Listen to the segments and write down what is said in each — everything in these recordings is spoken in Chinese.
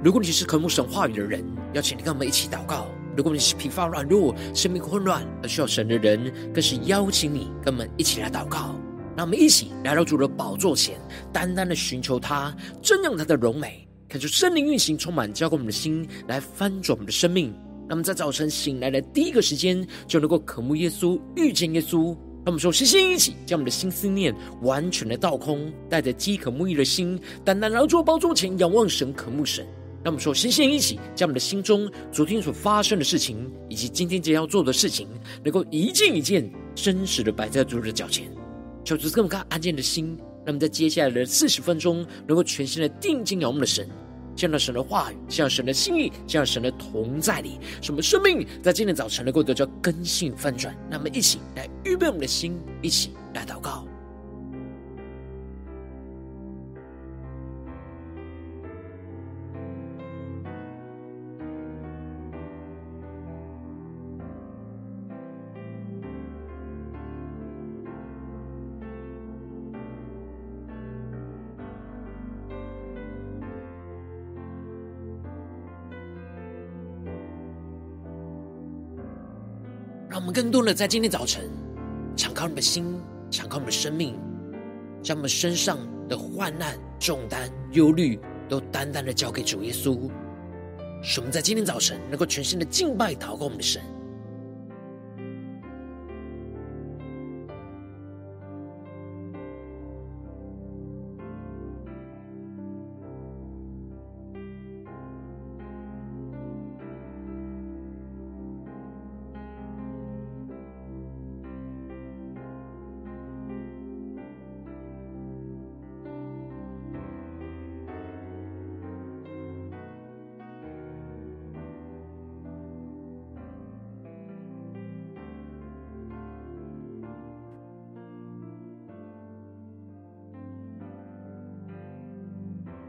如果你是渴慕神话语的人，邀请你跟我们一起祷告；如果你是疲乏软弱、生命混乱而需要神的人，更是邀请你跟我们一起来祷告。让我们一起来到主的宝座前，单单的寻求他，瞻仰他的荣美，看出圣灵运行充满，浇灌我们的心，来翻转我们的生命。那么在早晨醒来的第一个时间，就能够渴慕耶稣、遇见耶稣。让我们说，先先一起将我们的心思念完全的倒空，带着饥渴沐浴的心，单单来到主的宝座前，仰望神、渴慕神。让我们说，先先一起将我们的心中昨天所发生的事情，以及今天将要做的事情，能够一件一件真实的摆在主的脚前。求主赐我们安静的心，那么在接下来的四十分钟，能够全心的定睛仰望我们的神，见到神的话语，见到神的心意，见到神的同在里，使我们生命在今天早晨能够得到更新翻转。那么一起来预备我们的心，一起来祷告。我们更多的在今天早晨，敞开我们的心，敞开我们的生命，将我们身上的患难、重担、忧虑，都单单的交给主耶稣，使我们在今天早晨能够全新的敬拜、祷告我们的神。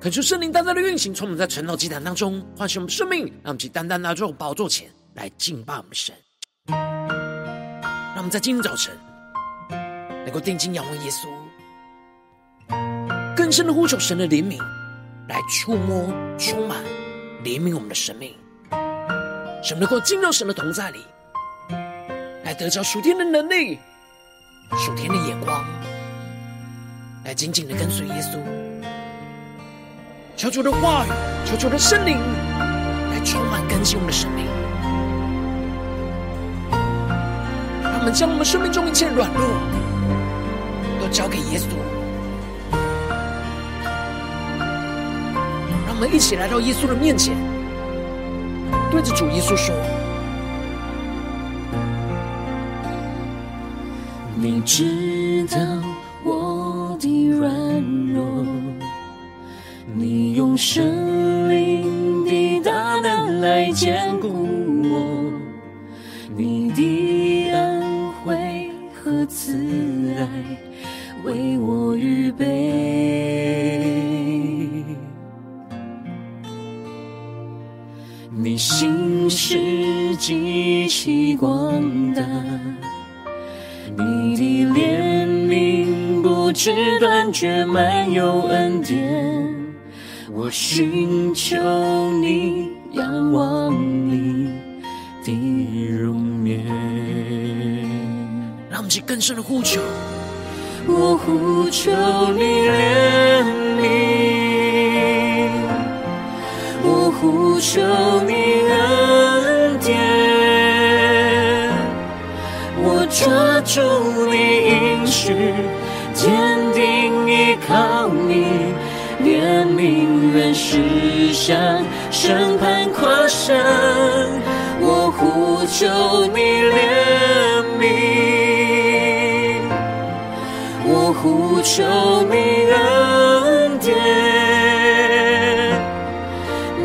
恳求圣灵单单的运行，从我们在晨祷祭坛当中唤醒我们生命，让我们去单单拿到宝座前来敬拜我们神。让我们在今天早晨能够定睛仰望耶稣，更深的呼求神的怜悯，来触摸、充满怜悯我们的生命，使我们能够进入神的同在里，来得着属天的能力、属天的眼光，来紧紧的跟随耶稣。求主的话语，求主的圣灵来充满更新我们的生命，他们将我们生命中一切软弱都交给耶稣，让我们一起来到耶稣的面前，对着主耶稣说：“你知道神灵的大能来坚固我，你的恩惠和慈爱为我预备。你心事极其广大，你的怜悯不知断绝，满有恩典。我寻求你，仰望你的容颜。让我们去更深的呼求，我呼求你怜悯，审判跨山，我呼求你怜悯，我呼求你恩典，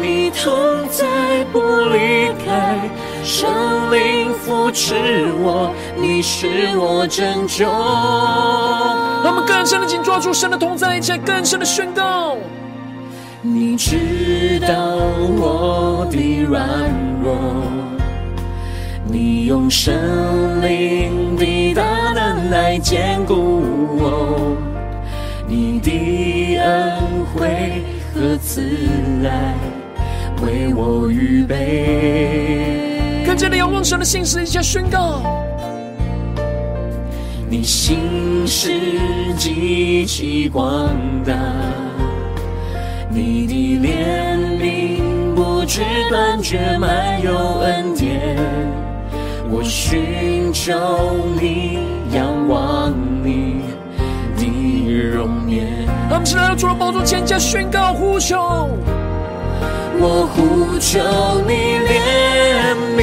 你同在不离开，圣灵扶持我，你是我拯救。让我们更深的紧抓住神的同在，一起更深的宣告。你知到我的软弱，你用圣灵的大能来坚固我，你的恩惠和慈爱为我预备。更加的仰望神的信实，一下宣告。你心是极其广大，你的怜悯不知断绝，满有恩典。我寻求你，仰望你的容颜。他们是来到主的宝座前，加宣告呼求。我呼求你怜悯。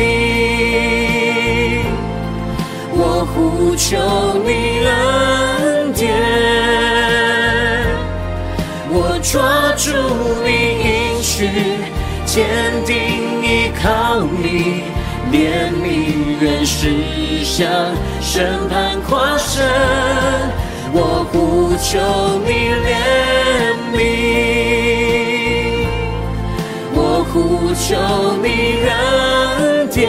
我呼求你恩典，我抓住你应许，坚定依靠你，怜悯原是向审判跨身。我呼求你怜悯，我呼求你恩典，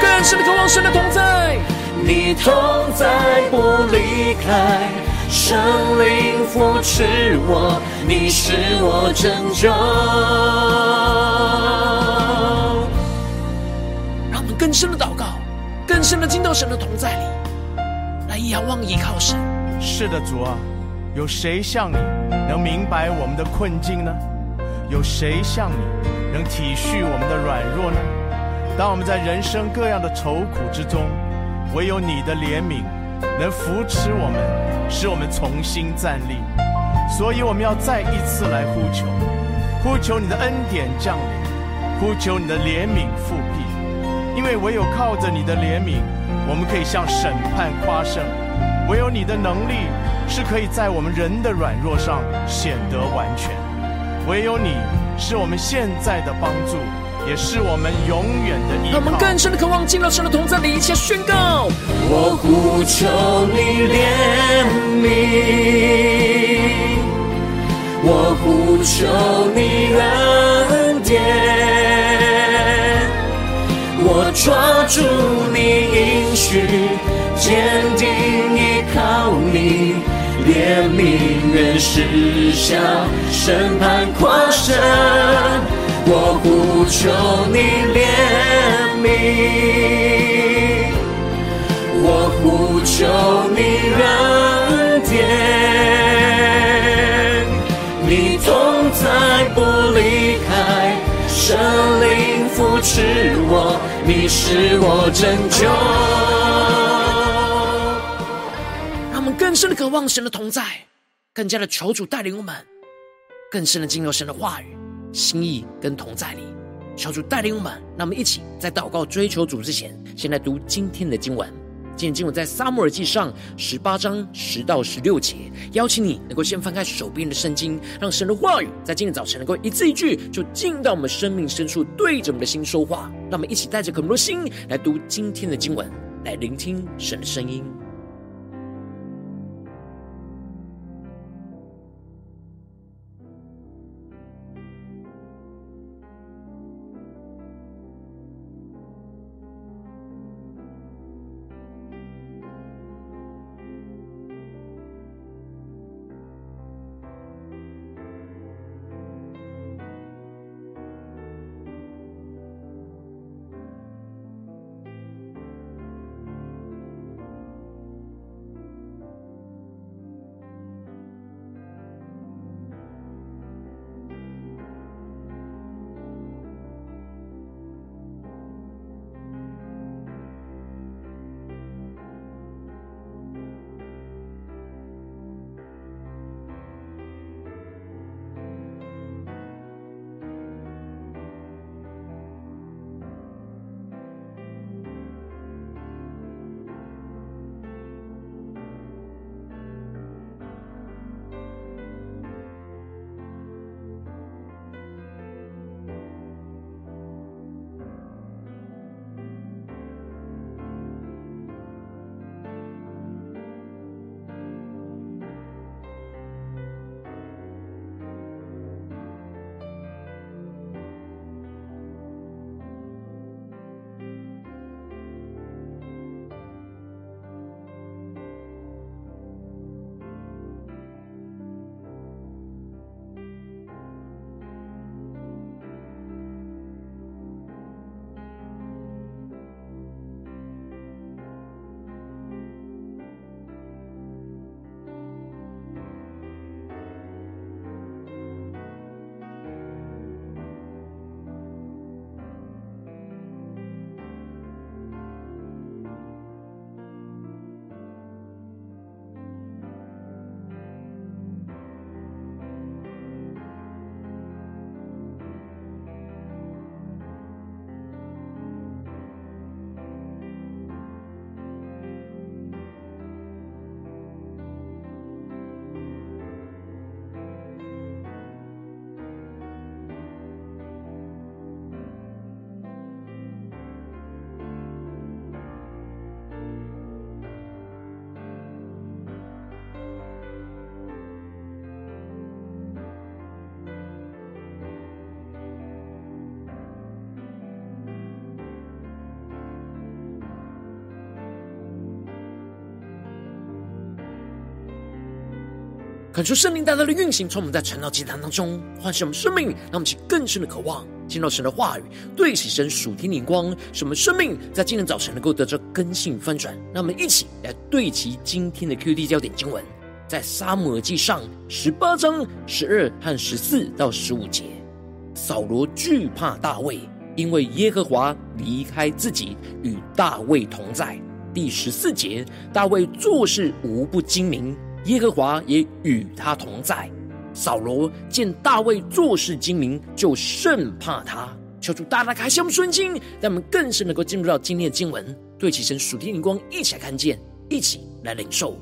更深的渴望神的同在。你同在不离开，圣灵扶持我，你是我拯救。让我们更深的祷告，更深的进到神的同在里，来仰望依靠神。是的，主啊，有谁像你能明白我们的困境呢？有谁像你能体恤我们的软弱呢？当我们在人生各样的愁苦之中，唯有你的怜悯能扶持我们，使我们重新站立。所以我们要再一次来呼求，呼求你的恩典降临，呼求你的怜悯复辟。因为唯有靠着你的怜悯，我们可以向审判夸胜；唯有你的能力是可以在我们人的软弱上显得完全；唯有你是我们现在的帮助。也是我们永远的依靠。我们更深的渴望进入神的同在里，一切宣告。我呼求你怜悯，我呼求你恩典，我抓住你应许，坚定依靠你，怜悯原是向审判跨身。我呼求你怜悯，我呼求你恩典，你同在不离开，圣灵扶持我，你是我拯救。让我们更深的渴望神的同在，更加的求主带领我们，更深的进入神的话语。心意跟同在里，小主带领我们。让我们一起在祷告追求主之前，先来读今天的经文。今天经文在撒母耳记上十八章十到十六节。邀请你能够先翻开手边的圣经，让神的话语在今天早晨能够一字一句，就进到我们生命深处，对着我们的心说话。让我们一起带着很多心来读今天的经文，来聆听神的声音。感受圣灵大大的运行，从我们在晨祷祭坛当中唤醒我们生命，让我们起更深的渴望，进入神的话语，对齐神属天灵光，使我们生命在今天早晨能够得着更新翻转。让我们一起来对齐今天的 QD 焦点经文，在撒母耳记上十八章十二和十四到十五节。扫罗惧怕大卫，因为耶和华离开自己，与大卫同在。第十四节，大卫做事无不精明。耶和华也与他同在。扫罗见大卫做事精明，就甚怕他。求主大大开箱顺心，让我们更是能够进入到今天的经文，对其神属天灵光，一起来看见，一起来领受。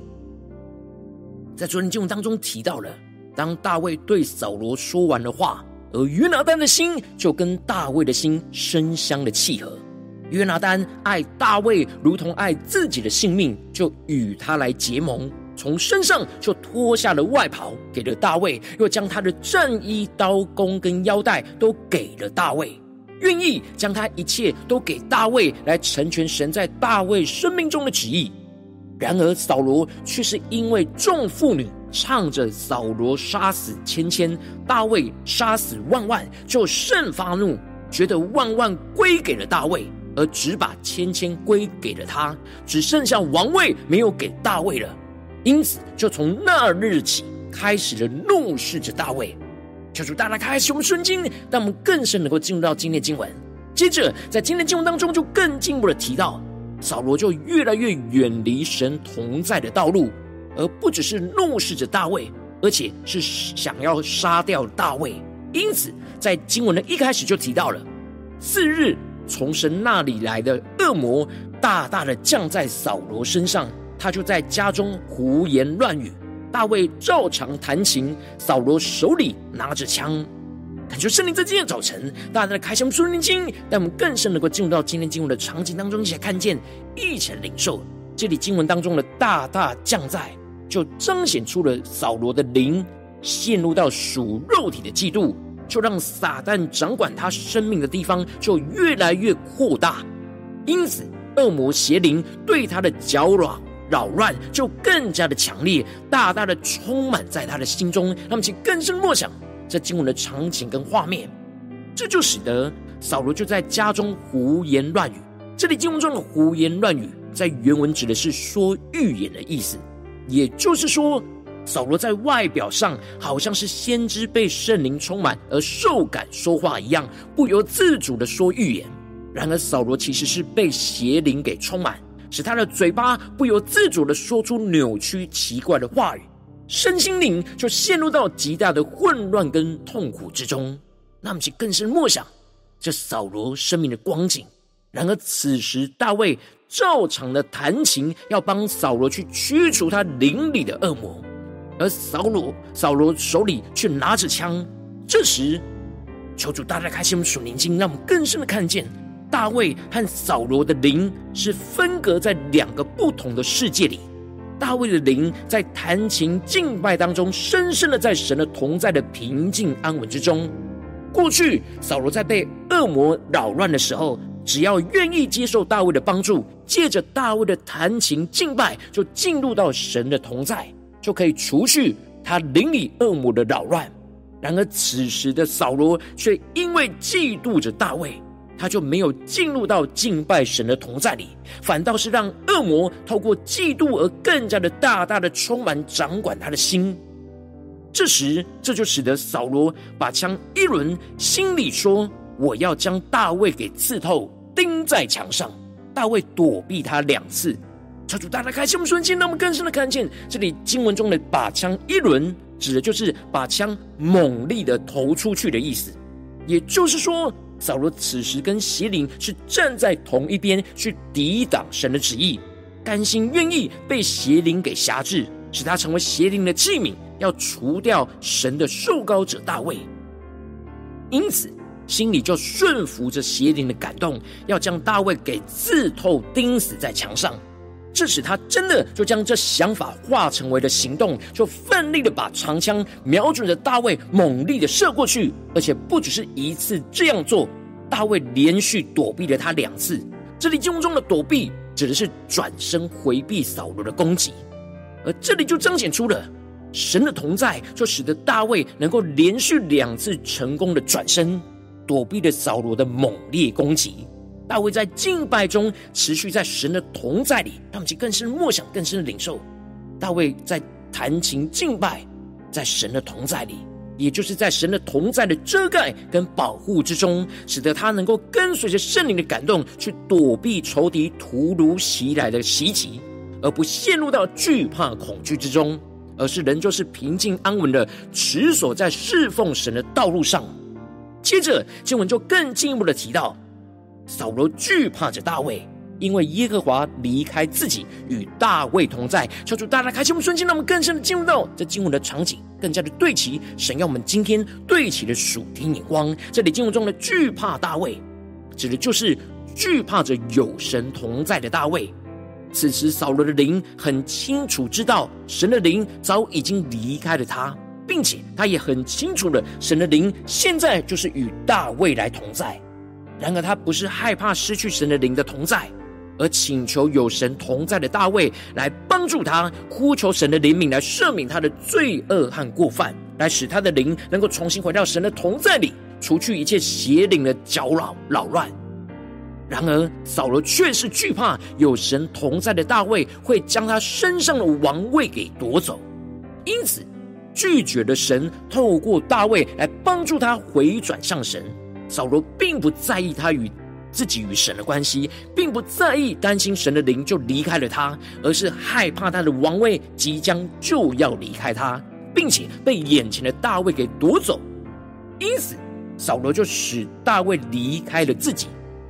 在昨天经文当中提到了，当大卫对扫罗说完的话，而约拿单的心就跟大卫的心深相的契合。约拿单爱大卫如同爱自己的性命，就与他来结盟。从身上就脱下了外袍，给了大卫，又将他的战衣、刀弓跟腰带都给了大卫，愿意将他一切都给大卫，来成全神在大卫生命中的旨意。然而扫罗却是因为众妇女唱着扫罗杀死千千，大卫杀死万万，就甚发怒，觉得万万归给了大卫，而只把千千归给了他，只剩下王位没有给大卫了。因此，就从那日起开始了怒视着大卫。求主大大开启我们顺经，让我们更深能够进入到今天的经文。接着，在今天的经文当中，就更进一步的提到，扫罗就越来越远离神同在的道路，而不只是怒视着大卫，而且是想要杀掉大卫。因此，在经文的一开始就提到了，次日从神那里来的恶魔大大的降在扫罗身上。他就在家中胡言乱语，大卫照常弹琴，扫罗手里拿着枪。感觉圣灵在今天早晨，大家的开箱属灵经，让我们更深能够进入到今天经文的场景当中，一起来看见，一起来领受。这里经文当中的大大降在，就彰显出了扫罗的灵陷入到属肉体的嫉妒，就让撒旦掌管他生命的地方就越来越扩大，因此恶魔邪灵对他的搅扰。扰乱就更加的强烈，大大的充满在他的心中。让我们请更深默想这经文的场景跟画面，这就使得扫罗就在家中胡言乱语。这里经文中的胡言乱语，在原文指的是说预言的意思，也就是说，扫罗在外表上好像是先知被圣灵充满而受感说话一样，不由自主的说预言。然而，扫罗其实是被邪灵给充满。使他的嘴巴不由自主的说出扭曲奇怪的话语，身心灵就陷入到极大的混乱跟痛苦之中。那么，就更深默想这扫罗生命的光景。然而，此时大卫照常的弹琴，要帮扫罗去驱除他灵里的恶魔，而扫罗扫罗手里却拿着枪。这时，求主大大开启我们属灵经，让我们更深的看见。大卫和扫罗的灵是分隔在两个不同的世界里。大卫的灵在弹琴敬拜当中，深深的在神的同在的平静安稳之中。过去扫罗在被恶魔扰乱的时候，只要愿意接受大卫的帮助，借着大卫的弹琴敬拜，就进入到神的同在，就可以除去他灵里恶魔的扰乱。然而此时的扫罗却因为嫉妒着大卫。他就没有进入到敬拜神的同在里，反倒是让恶魔透过嫉妒而更加的大大的充满掌管他的心。这时，这就使得扫罗把枪一轮，心里说：“我要将大卫给刺透，钉在墙上。”大卫躲避他两次。求主大大开启我们顺心，让我们更深的看见这里经文中的“把枪一轮”，指的就是把枪猛力的投出去的意思。也就是说。扫罗此时跟邪灵是站在同一边，去抵挡神的旨意，甘心愿意被邪灵给辖制，使他成为邪灵的器皿，要除掉神的受高者大卫。因此，心里就顺服着邪灵的感动，要将大卫给刺透、钉死在墙上。这使他真的就将这想法化成为了行动，就奋力的把长枪瞄准着大卫，猛力的射过去。而且不只是一次这样做，大卫连续躲避了他两次。这里经文中的躲避，指的是转身回避扫罗的攻击。而这里就彰显出了神的同在就使得大卫能够连续两次成功的转身，躲避了扫罗的猛烈攻击。大卫在敬拜中持续在神的同在里，让我们去更深默想、更深的领受。大卫在弹琴敬拜，在神的同在里，也就是在神的同在的遮盖跟保护之中，使得他能够跟随着圣灵的感动，去躲避仇敌突如其来的袭击，而不陷入到惧怕恐惧之中，而是仍旧是平静安稳的持守在侍奉神的道路上。接着经文就更进一步的提到。扫罗惧怕着大卫，因为耶和华离开自己，与大卫同在。求主大大开启我们瞬间，让我们更深的进入到这经文的场景，更加的对齐神要我们今天对齐的属天眼光。这里经文中的惧怕大卫，指的就是惧怕着有神同在的大卫。此时扫罗的灵很清楚知道，神的灵早已经离开了他，并且他也很清楚的，神的灵现在就是与大卫来同在。然而，他不是害怕失去神的灵的同在，而请求有神同在的大卫来帮助他，呼求神的怜悯来赦免他的罪恶和过犯，来使他的灵能够重新回到神的同在里，除去一切邪灵的搅扰扰乱。然而，扫罗却是惧怕有神同在的大卫会将他身上的王位给夺走，因此拒绝了神透过大卫来帮助他回转向神。扫罗并不在意他与自己与神的关系，并不在意担心神的灵就离开了他，而是害怕他的王位即将就要离开他，并且被眼前的大卫给夺走。因此，扫罗就使大卫离开了自己，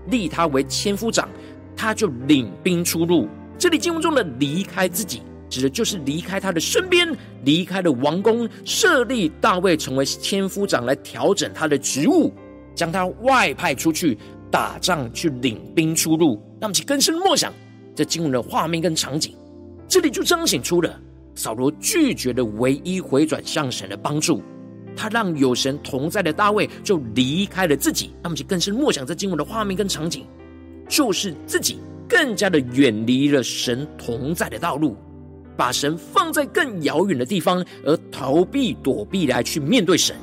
立他为千夫长，他就领兵出入。这里经文中的离开自己，指的就是离开他的身边，离开了王宫，设立大卫成为千夫长来调整他的职务。将他外派出去打仗，去领兵出入，那么，就更深默想这经文的画面跟场景。这里就彰显出了扫罗拒绝的唯一回转向神的帮助，他让有神同在的大卫就离开了自己。那么，就更深默想这经文的画面跟场景，就是自己更加的远离了神同在的道路，把神放在更遥远的地方，而逃避躲避来去面对神。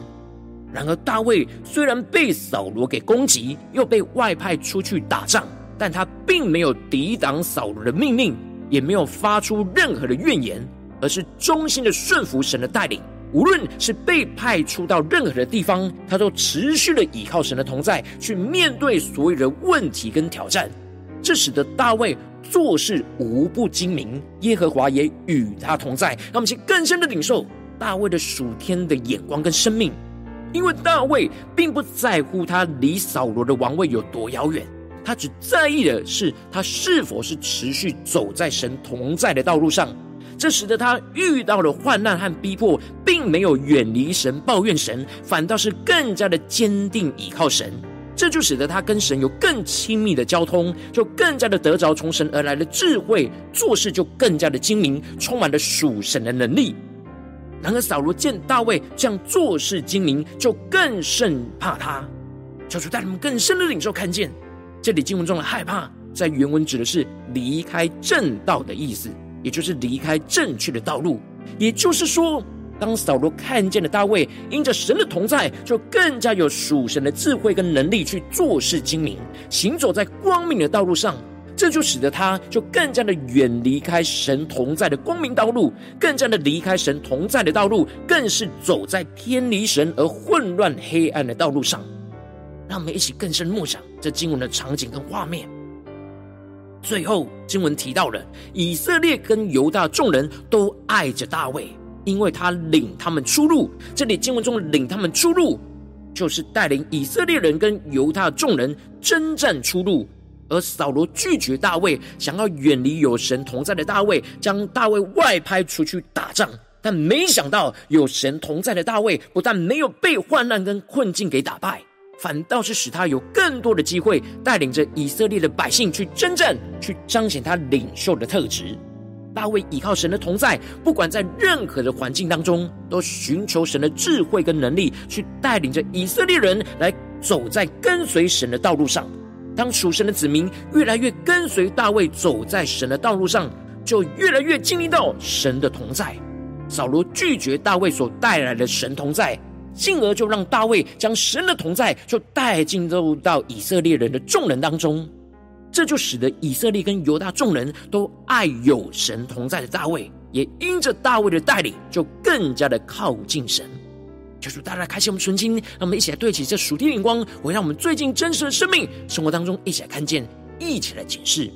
然而，大卫虽然被扫罗给攻击，又被外派出去打仗，但他并没有抵挡扫罗的命令，也没有发出任何的怨言，而是忠心的顺服神的带领。无论是被派出到任何的地方，他都持续的依靠神的同在，去面对所有的问题跟挑战。这使得大卫做事无不精明，耶和华也与他同在。让我们去更深的领受大卫的属天的眼光跟生命。因为大卫并不在乎他离扫罗的王位有多遥远，他只在意的是他是否是持续走在神同在的道路上。这使得他遇到了患难和逼迫，并没有远离神、抱怨神，反倒是更加的坚定倚靠神。这就使得他跟神有更亲密的交通，就更加的得着从神而来的智慧，做事就更加的精明，充满了属神的能力。然而，扫罗见大卫这样做事精明，就更甚怕他。求主带他们更深的领受，看见这里经文中的害怕，在原文指的是离开正道的意思，也就是离开正确的道路。也就是说，当扫罗看见了大卫，因着神的同在，就更加有属神的智慧跟能力去做事精明，行走在光明的道路上。这就使得他就更加的远离开神同在的光明道路，更加的离开神同在的道路，更是走在偏离神而混乱黑暗的道路上。让我们一起更深默想这经文的场景跟画面。最后，经文提到了以色列跟犹大众人都爱着大卫，因为他领他们出入。这里经文中领他们出入，就是带领以色列人跟犹大众人征战出入。而扫罗拒绝大卫，想要远离有神同在的大卫，将大卫外派出去打仗。但没想到有神同在的大卫，不但没有被患难跟困境给打败，反倒是使他有更多的机会，带领着以色列的百姓去征战，去彰显他领袖的特质。大卫依靠神的同在，不管在任何的环境当中，都寻求神的智慧跟能力，去带领着以色列人来走在跟随神的道路上。当属神的子民越来越跟随大卫走在神的道路上，就越来越经历到神的同在。扫罗拒绝大卫所带来的神同在，进而就让大卫将神的同在就带进入到以色列人的众人当中，这就使得以色列跟犹大众人都爱有神同在的大卫，也因着大卫的带领，就更加的靠近神。求主大大开启我们纯心，让我们一起来对齐这属天灵光，回到我们最近真实的生命生活当中，一起来看见，一起来检视。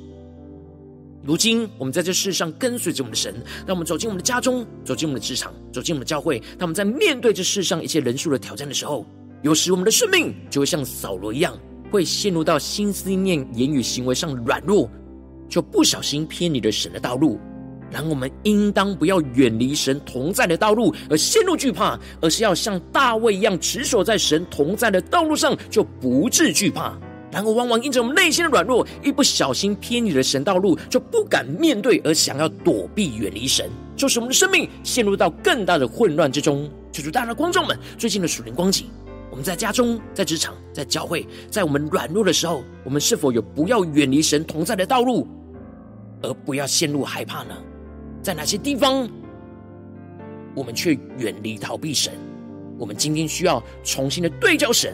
如今，我们在这世上跟随着我们的神，让我们走进我们的家中，走进我们的职场，走进我们的教会。当我们在面对这世上一切人数的挑战的时候，有时我们的生命就会像扫罗一样，会陷入到心思念、言语行为上的软弱，就不小心偏离了神的道路。然我们应当不要远离神同在的道路而陷入惧怕，而是要像大卫一样持守在神同在的道路上，就不致惧怕。然后往往因着我们内心的软弱，一不小心偏离了神道路，就不敢面对，而想要躲避远离神，就使我们的生命陷入到更大的混乱之中。求主大家观众们，最近的属灵光景，我们在家中、在职场、在教会，在我们软弱的时候，我们是否有不要远离神同在的道路，而不要陷入害怕呢？在哪些地方，我们却远离逃避神？我们今天需要重新的对焦神。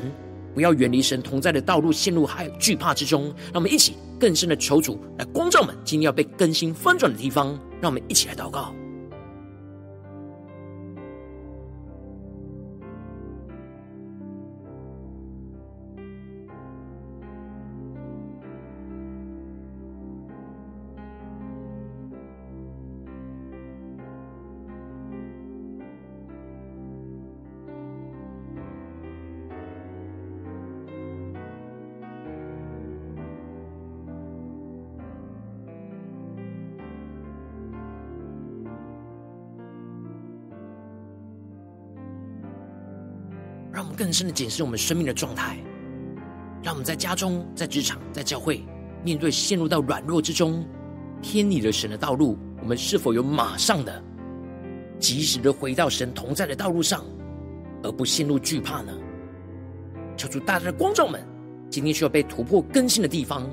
不要远离神同在的道路，陷入害惧怕之中。让我们一起更深的求主来光照们，今天要被更新翻转的地方。让我们一起来祷告。真的检视我们生命的状态，让我们在家中、在职场、在教会，面对陷入到软弱之中、偏离了神的道路，我们是否有马上的、及时的回到神同在的道路上，而不陷入惧怕呢？求主大家的光照们，今天需要被突破更新的地方。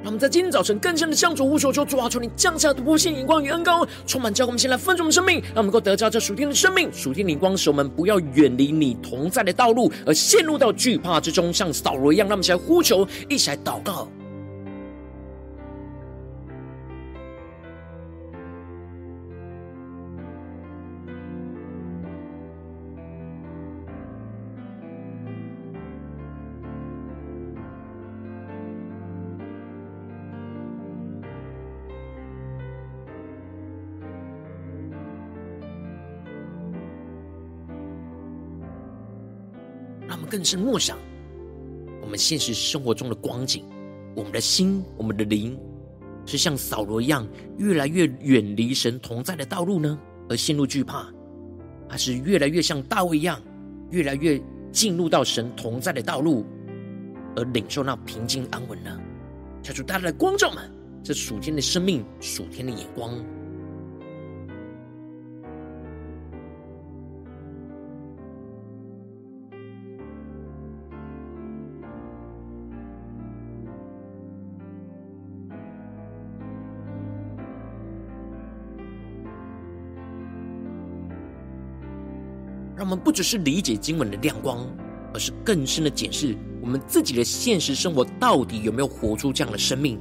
让我们在今天早晨更深的向主呼求，求主啊，求你降下突破性眼光与恩膏，充满教。我们先来分盛我们生命，让我们能够得着这属天的生命、属天灵光，使我们不要远离你同在的道路，而陷入到惧怕之中，像扫罗一样。让我们一起来呼求，一起来祷告。更是默想我们现实生活中的光景，我们的心、我们的灵，是像扫罗一样，越来越远离神同在的道路呢，而陷入惧怕，还是越来越像大卫一样，越来越进入到神同在的道路，而领受那平静安稳呢？求主大大的光照们，这属天的生命、属天的眼光。让我们不只是理解经文的亮光，而是更深的检视我们自己的现实生活到底有没有活出这样的生命。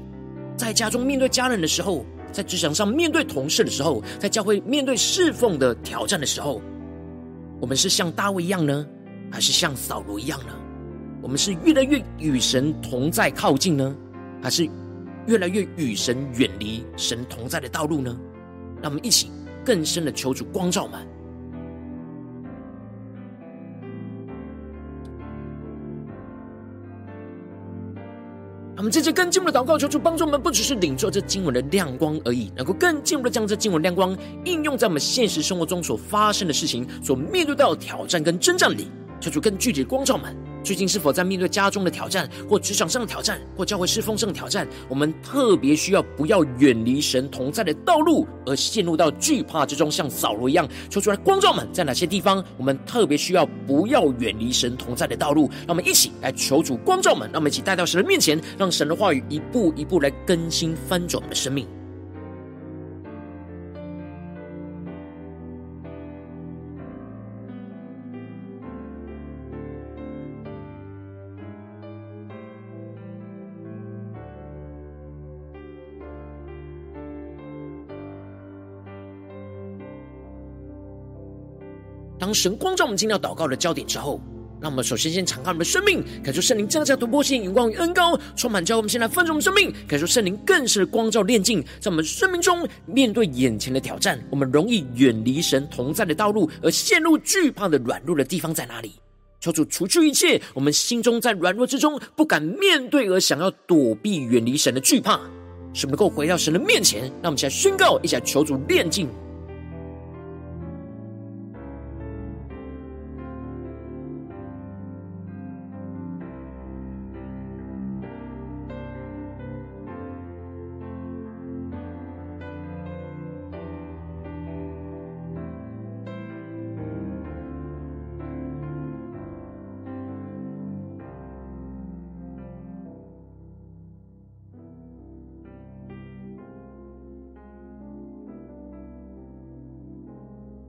在家中面对家人的时候，在职场上面对同事的时候，在教会面对侍奉的挑战的时候，我们是像大卫一样呢，还是像扫罗一样呢？我们是越来越与神同在靠近呢，还是越来越与神远离神同在的道路呢？让我们一起更深的求主光照们。我们这节更进一步的祷告，求主帮助我们，不只是领受这经文的亮光而已，能够更进一步的将这经文亮光应用在我们现实生活中所发生的事情、所面对到的挑战跟征战里，求主更具体的光照们。最近是否在面对家中的挑战，或职场上的挑战，或教会侍奉上的挑战？我们特别需要不要远离神同在的道路，而陷入到惧怕之中，像扫罗一样。求出来光照们，在哪些地方我们特别需要不要远离神同在的道路？让我们一起来求主光照们，让我们一起带到神的面前，让神的话语一步一步来更新翻转我们的生命。当神光照我们进到祷告的焦点之后，让我们首先先敞开我们的生命，感受圣灵降下突破性眼光与恩膏，充满教我们先来分盛我们生命，感受圣灵更是光照炼净，在我们生命中面对眼前的挑战，我们容易远离神同在的道路，而陷入惧怕的软弱的地方在哪里？求主除去一切我们心中在软弱之中不敢面对而想要躲避远离神的惧怕，使我们能够回到神的面前，让我们一起来宣告，一起来求主炼净。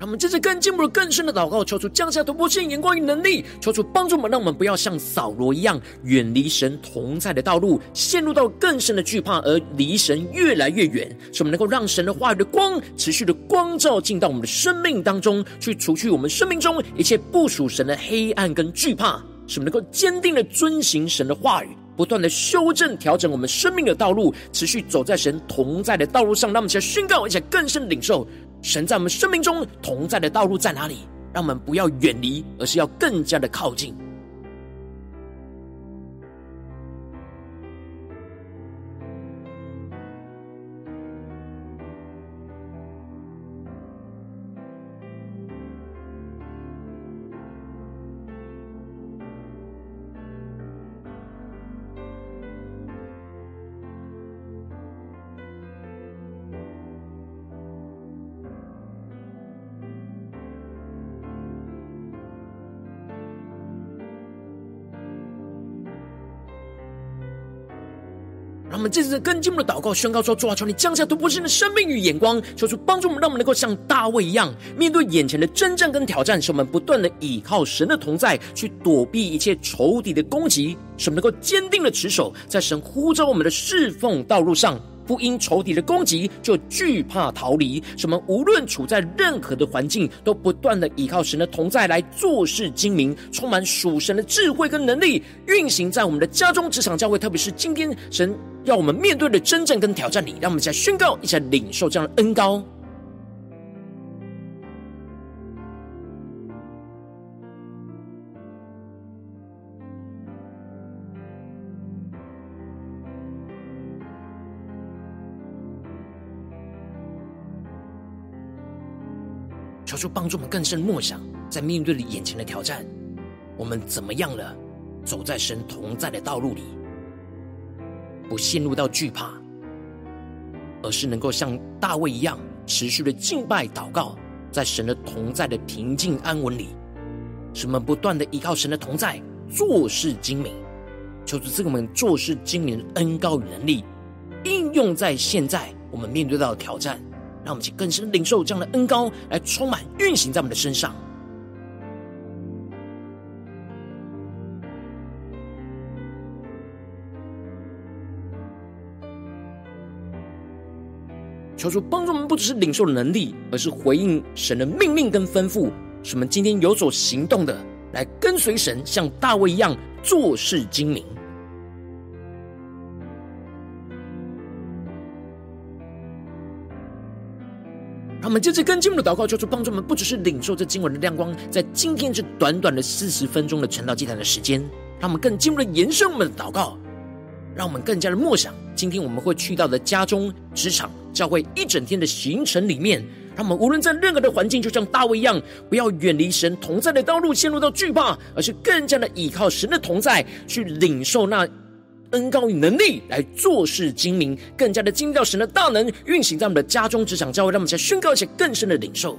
我们接着更进一步、更深的祷告，求主降下突破性眼光与能力，求主帮助我们，让我们不要像扫罗一样远离神同在的道路，陷入到更深的惧怕，而离神越来越远。使我们能够让神的话语的光持续的光照进到我们的生命当中，去除去我们生命中一切不属神的黑暗跟惧怕，使我们能够坚定的遵行神的话语，不断的修正调整我们生命的道路，持续走在神同在的道路上。让我们一起来宣告，一起更深的领受。神在我们生命中同在的道路在哪里？让我们不要远离，而是要更加的靠近。这次更进步的祷告，宣告说：主啊，求你降下突破性的生命与眼光，求主帮助我们，让我们能够像大卫一样，面对眼前的征战跟挑战，使我们不断的倚靠神的同在，去躲避一切仇敌的攻击，使我们能够坚定的持守在神呼召我们的侍奉道路上。不因仇敌的攻击就惧怕逃离，什么无论处在任何的环境，都不断的依靠神的同在来做事精明，充满属神的智慧跟能力，运行在我们的家中、职场、教会，特别是今天神要我们面对的真正跟挑战里，让我们一起来宣告，一起来领受这样的恩高。求帮助我们更深默想，在面对眼前的挑战，我们怎么样了？走在神同在的道路里，不陷入到惧怕，而是能够像大卫一样，持续的敬拜祷告，在神的同在的平静安稳里，使我们不断的依靠神的同在，做事精明。求主赐给我们做事精明的恩膏与能力，应用在现在我们面对到的挑战。让我们去更深领受这样的恩膏，来充满运行在我们的身上。求主帮助我们，不只是领受的能力，而是回应神的命令跟吩咐，使我们今天有所行动的，来跟随神，像大卫一样做事精明。我们接着跟进我们的祷告，求主帮助我们，不只是领受这经文的亮光，在今天这短短的四十分钟的晨祷祭坛的时间，让我们更进一步的延伸我们的祷告，让我们更加的默想今天我们会去到的家中、职场、教会一整天的行程里面，让我们无论在任何的环境，就像大卫一样，不要远离神同在的道路，陷入到惧怕，而是更加的依靠神的同在，去领受那恩高与能力来做事精明，更加的精妙神的大能运行在我们的家中、职场、教会，让我们在宣告一些更深的领受。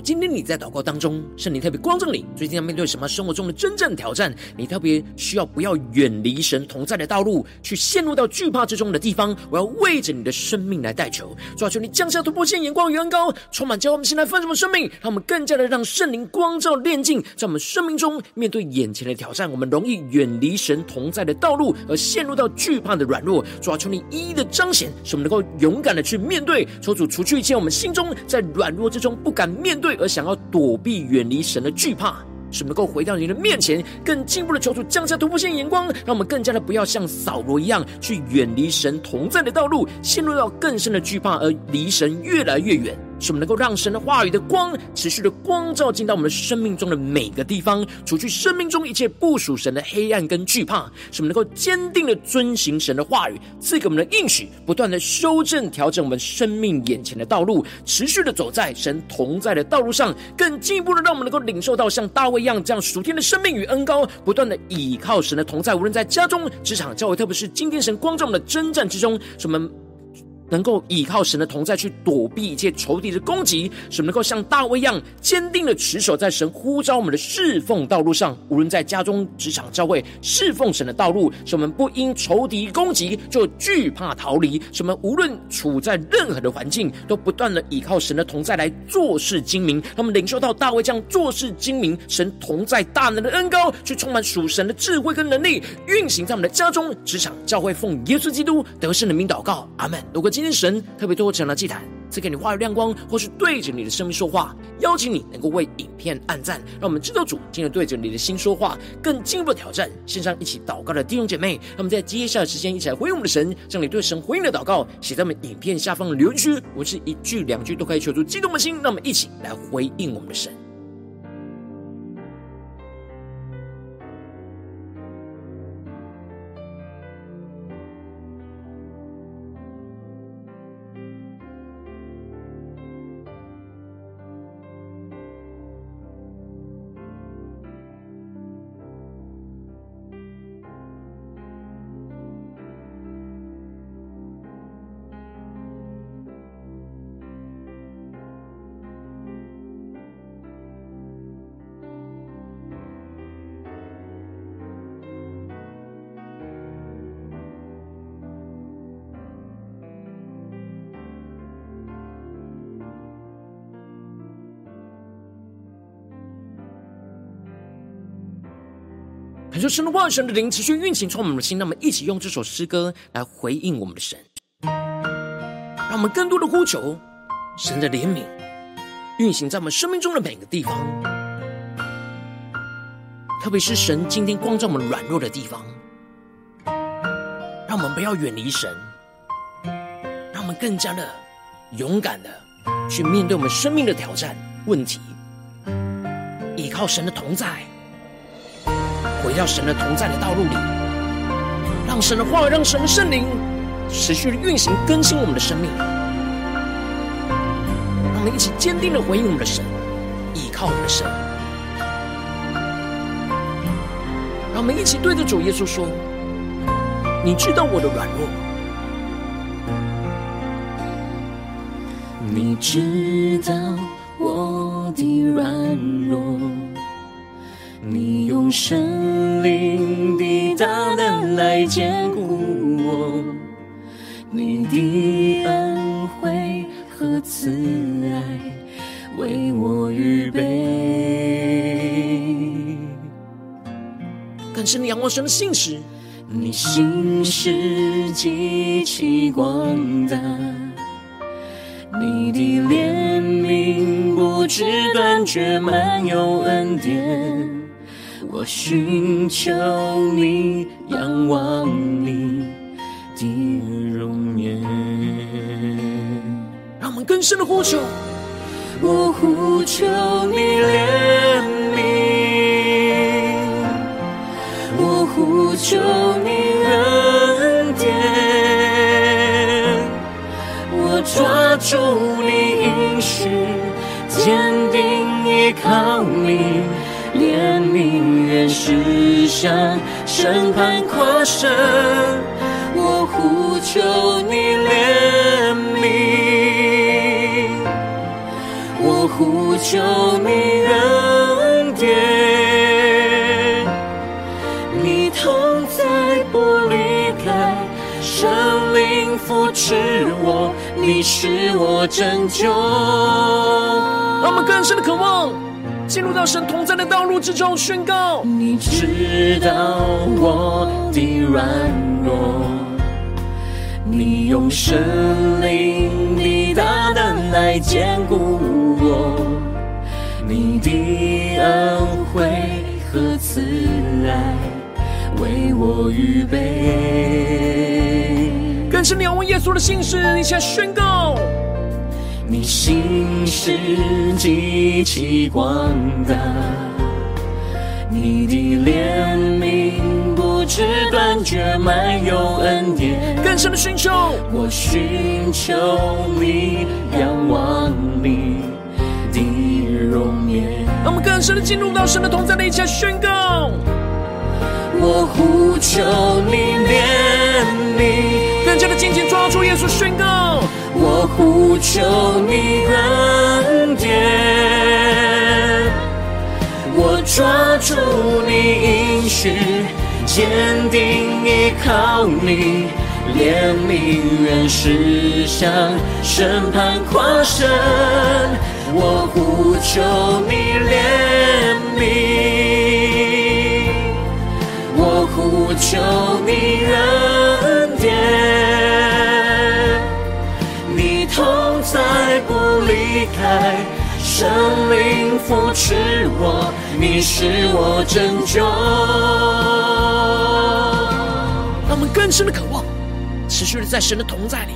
今天你在祷告当中，圣灵特别光照你，最近要面对什么生活中的真正挑战？你特别需要不要远离神同在的道路，去陷入到惧怕之中的地方？我要为着你的生命来代求，主啊，求你降下突破性眼光与恩膏，充满教我们现在丰盛的生命，让我们更加的让圣灵光照炼净，在我们生命中面对眼前的挑战，我们容易远离神同在的道路，而陷入到惧怕的软弱。主啊，求你一一的彰显，使我们能够勇敢的去面对，求主除去一切我们心中在软弱之中不敢面对。对，而想要躲避、远离神的惧怕，是能够回到你的面前，更进一步的求主降下突破性眼光，让我们更加的不要像扫罗一样去远离神同在的道路，陷入到更深的惧怕，而离神越来越远。使我们能够让神的话语的光持续的光照进到我们生命中的每个地方，除去生命中一切不属神的黑暗跟惧怕。使我们能够坚定的遵行神的话语，赐给我们的应许，不断的修正调整我们生命眼前的道路，持续的走在神同在的道路上，更进一步的让我们能够领受到像大卫一样这样属天的生命与恩膏，不断的倚靠神的同在，无论在家中、职场、教会，特别是今天神光照我们的征战之中，使我们。能够依靠神的同在去躲避一切仇敌的攻击，使我们能够像大卫一样坚定的持守在神呼召我们的侍奉道路上。无论在家中、职场、教会侍奉神的道路，使我们不因仇敌攻击就惧怕逃离。使我们无论处在任何的环境，都不断的依靠神的同在来做事精明。让我们领受到大卫这样做事精明，神同在大能的恩膏，去充满属神的智慧跟能力，运行在我们的家中、职场、教会，奉耶稣基督得胜的名祷告，阿门。如果今天神特别透过这样的祭坛，赐给你话语亮光，或是对着你的生命说话，邀请你能够为影片按赞，让我们知道主今天对着你的心说话，更进一步挑战。线上一起祷告的弟兄姐妹，让我们在接下来的时间一起来回应我们的神，将你对神回应的祷告写在我们影片下方的留言区，我是一句两句都可以求出激动的心，让我们一起来回应我们的神。神的话、神的灵持续运行，从我们的心。让我们一起用这首诗歌来回应我们的神，让我们更多的呼求神的怜悯运行在我们生命中的每个地方，特别是神今天光照我们软弱的地方，让我们不要远离神，让我们更加的勇敢的去面对我们生命的挑战问题，依靠神的同在。回到神的同在的道路里，让神的话语，让神的圣灵持续的运行更新我们的生命。让我们一起坚定的回应我们的神，依靠我们的神。让我们一起对着主耶稣说：“你知道我的软弱，你知道我的软弱。”你用圣灵的大能来坚固我，你的恩惠和慈爱为我预备。感谢你仰望神的信实，你信实极其广大，你的怜悯不知断绝，满有恩典。我寻求你，仰望你的容颜。让我们更深的呼求，我呼求你怜悯，我呼求你恩典，我抓住你应许，坚定依靠你。怜悯愿驶向审判跨生，我呼求你怜悯，我呼求你恩典，你同在不离开，圣灵扶持我，你是我拯救。让我们更深的渴望。进入到神同在的道路之中，宣告：你知道我的软弱，你用神灵的大能来坚固我，你的恩惠和慈爱为我预备。更是仰望耶稣的信实，一起来宣告。你心事极其广大，你的怜悯不知断绝，满有恩典。更深的寻求，我寻求你，仰望你的容颜。让我们更深的进入到神的同在的一切宣告。我呼求你怜悯，更加的紧紧抓住耶稣宣告。我呼求你恩典，我抓住你应许，坚定依靠你，怜悯愿驶向审判跨神。我呼求你怜悯，呼求你恩典。你同在不离开，圣灵扶持我，你是我拯救。让我们更深的渴望，持续的在神的同在里，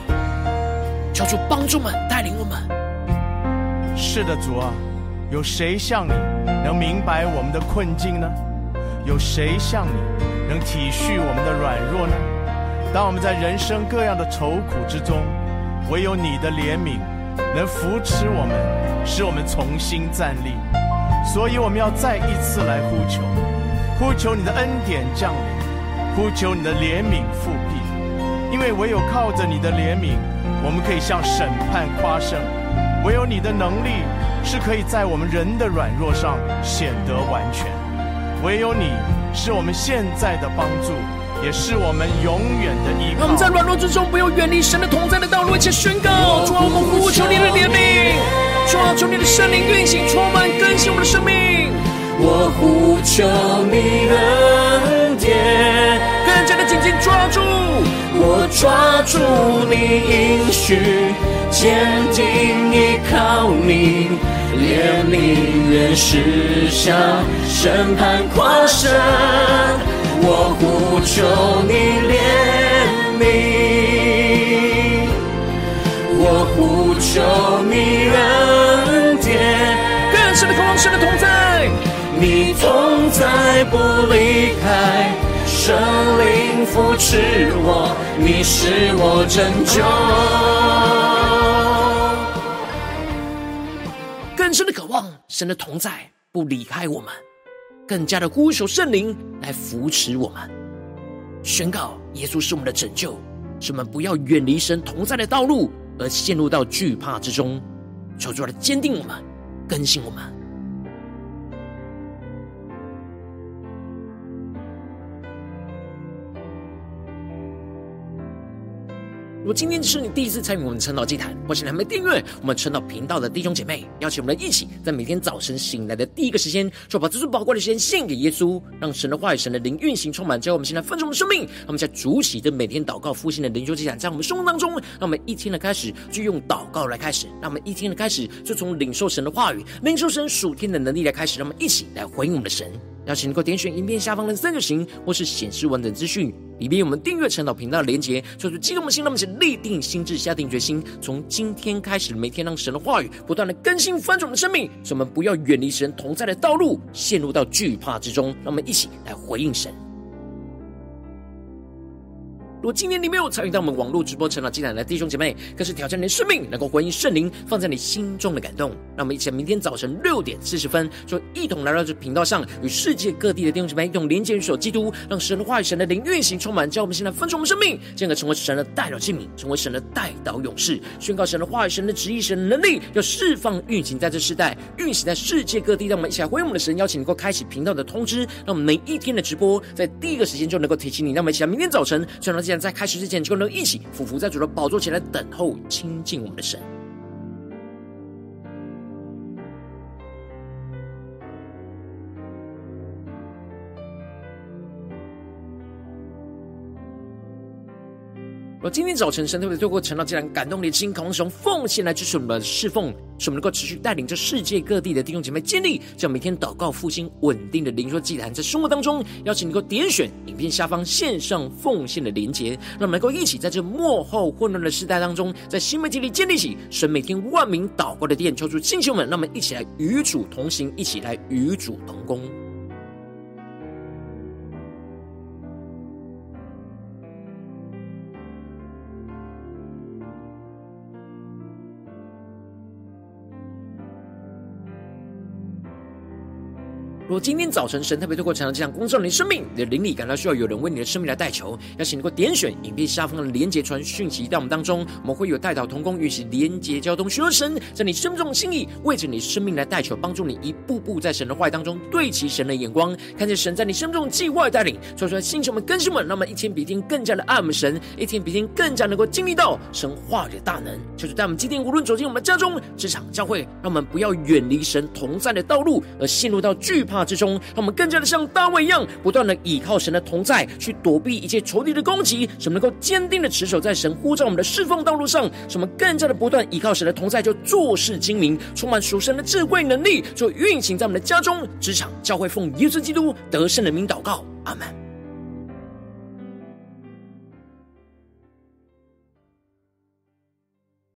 求主帮助们带领我们。是的，主啊，有谁像你能明白我们的困境呢？有谁像你能体恤我们的软弱呢？当我们在人生各样的愁苦之中，唯有你的怜悯能扶持我们，使我们重新站立。所以我们要再一次来呼求，呼求你的恩典降临，呼求你的怜悯复辟。因为唯有靠着你的怜悯，我们可以向审判夸胜；唯有你的能力是可以在我们人的软弱上显得完全；唯有你，是我们现在的帮助，也是我们永远的依靠。我们在软弱之中，不要远离神的同在的道路，且宣告：主啊，我们呼求你的怜悯；主啊，求你的圣灵运行，充满更新我们的生命。我呼求你的恩典，更加的紧紧抓住我，抓住你应许，坚定依靠你。怜悯愿施下审判跨身，我呼求你怜悯，我呼求你恩典，更深的渴望，神的同在，你同在不离开。圣灵扶持我，你是我拯救。望，神的同在不离开我们，更加的呼求圣灵来扶持我们，宣告耶稣是我们的拯救，使我们不要远离神同在的道路，而陷入到惧怕之中。求主来坚定我们，更新我们。果今天是你第一次参与我们晨祷祭坛，或是你还没订阅我们晨祷频道的弟兄姐妹，邀请我们一起，在每天早晨醒来的第一个时间，就把这最宝贵的时间献给耶稣，让神的话语、神的灵运行充满，在我们现在丰盛的生命。让我们在主起的每天祷告复兴的灵修祭坛，在我们生活当中，让我们一天的开始就用祷告来开始，让我们一天的开始就从领受神的话语、领受神属天的能力来开始，让我们一起来回应我们的神。邀请能够点选影片下方的三角形，或是显示完整资讯里面有我们订阅陈祷频道的连结，就是激动的心，让我们一起立定心智，下定决心，从今天开始，每天让神的话语不断的更新翻转我们的生命，使我们不要远离神同在的道路，陷入到惧怕之中。让我们一起来回应神。如果今天你没有参与到我们网络直播成长祭坛的弟兄姐妹，更是挑战你的生命，能够回应圣灵放在你心中的感动。让我们一起明天早晨六点四十分，就一同来到这频道上，与世界各地的弟兄姐妹用连接与手基督，让神的话语、神的灵运行充满，叫我们现在分盛我们生命，进而成为神的代表器皿，成为神的代祷勇士，宣告神的话语、神的旨意、神的能力，要释放运行在这世代，运行在世界各地。让我们一起来回应我们的神，邀请能够开启频道的通知，让我们每一天的直播在第一个时间就能够提醒你。让我们一起来明天早晨晨祷在开始之前。就能一起俯伏在主的宝座前来等候亲近我们的神。而今天早晨，神特别透过陈老祭坛感动你的心，渴望使用奉献来支持我们的侍奉，使我们能够持续带领着世界各地的弟兄姐妹建立这样每天祷告复兴稳定的灵说祭坛，在生活当中，邀请你能够点选影片下方线上奉献的连结，让我们能够一起在这末后混乱的时代当中，在新媒体里建立起神每天万名祷告的殿，求主弟兄们，让我们一起来与主同行，一起来与主同工。如果今天早晨神特别透过晨祷祭坛光照你的生命，你的灵里感到需要有人为你的生命来代求，邀请你能够点选影片下方的连结传讯息到我们当中，我们会有代祷同工与其连结交通，寻求神在你生命中的心意，为着你生命来代求，帮助你一步步在神的话语当中对齐神的眼光，看见神在你生命中的计划带领，说出来星球们更新们，让我们一天比一天更加的爱我们神，一天比一天更加能够经历到神话语的大能，就是在我们今天无论走进我们家中、职场、教会，让我们不要远离神同在的道路，而陷入到惧怕之中，让我们更加的像大卫一样，不断的倚靠神的同在，去躲避一切仇敌的攻击，使我们能够坚定的持守在神呼召我们的侍奉道路上，使我们更加的不断依靠神的同在，就做事精明，充满属神的智慧能力，就运行在我们的家中、职场、教会，奉耶稣基督得胜的名祷告，阿门。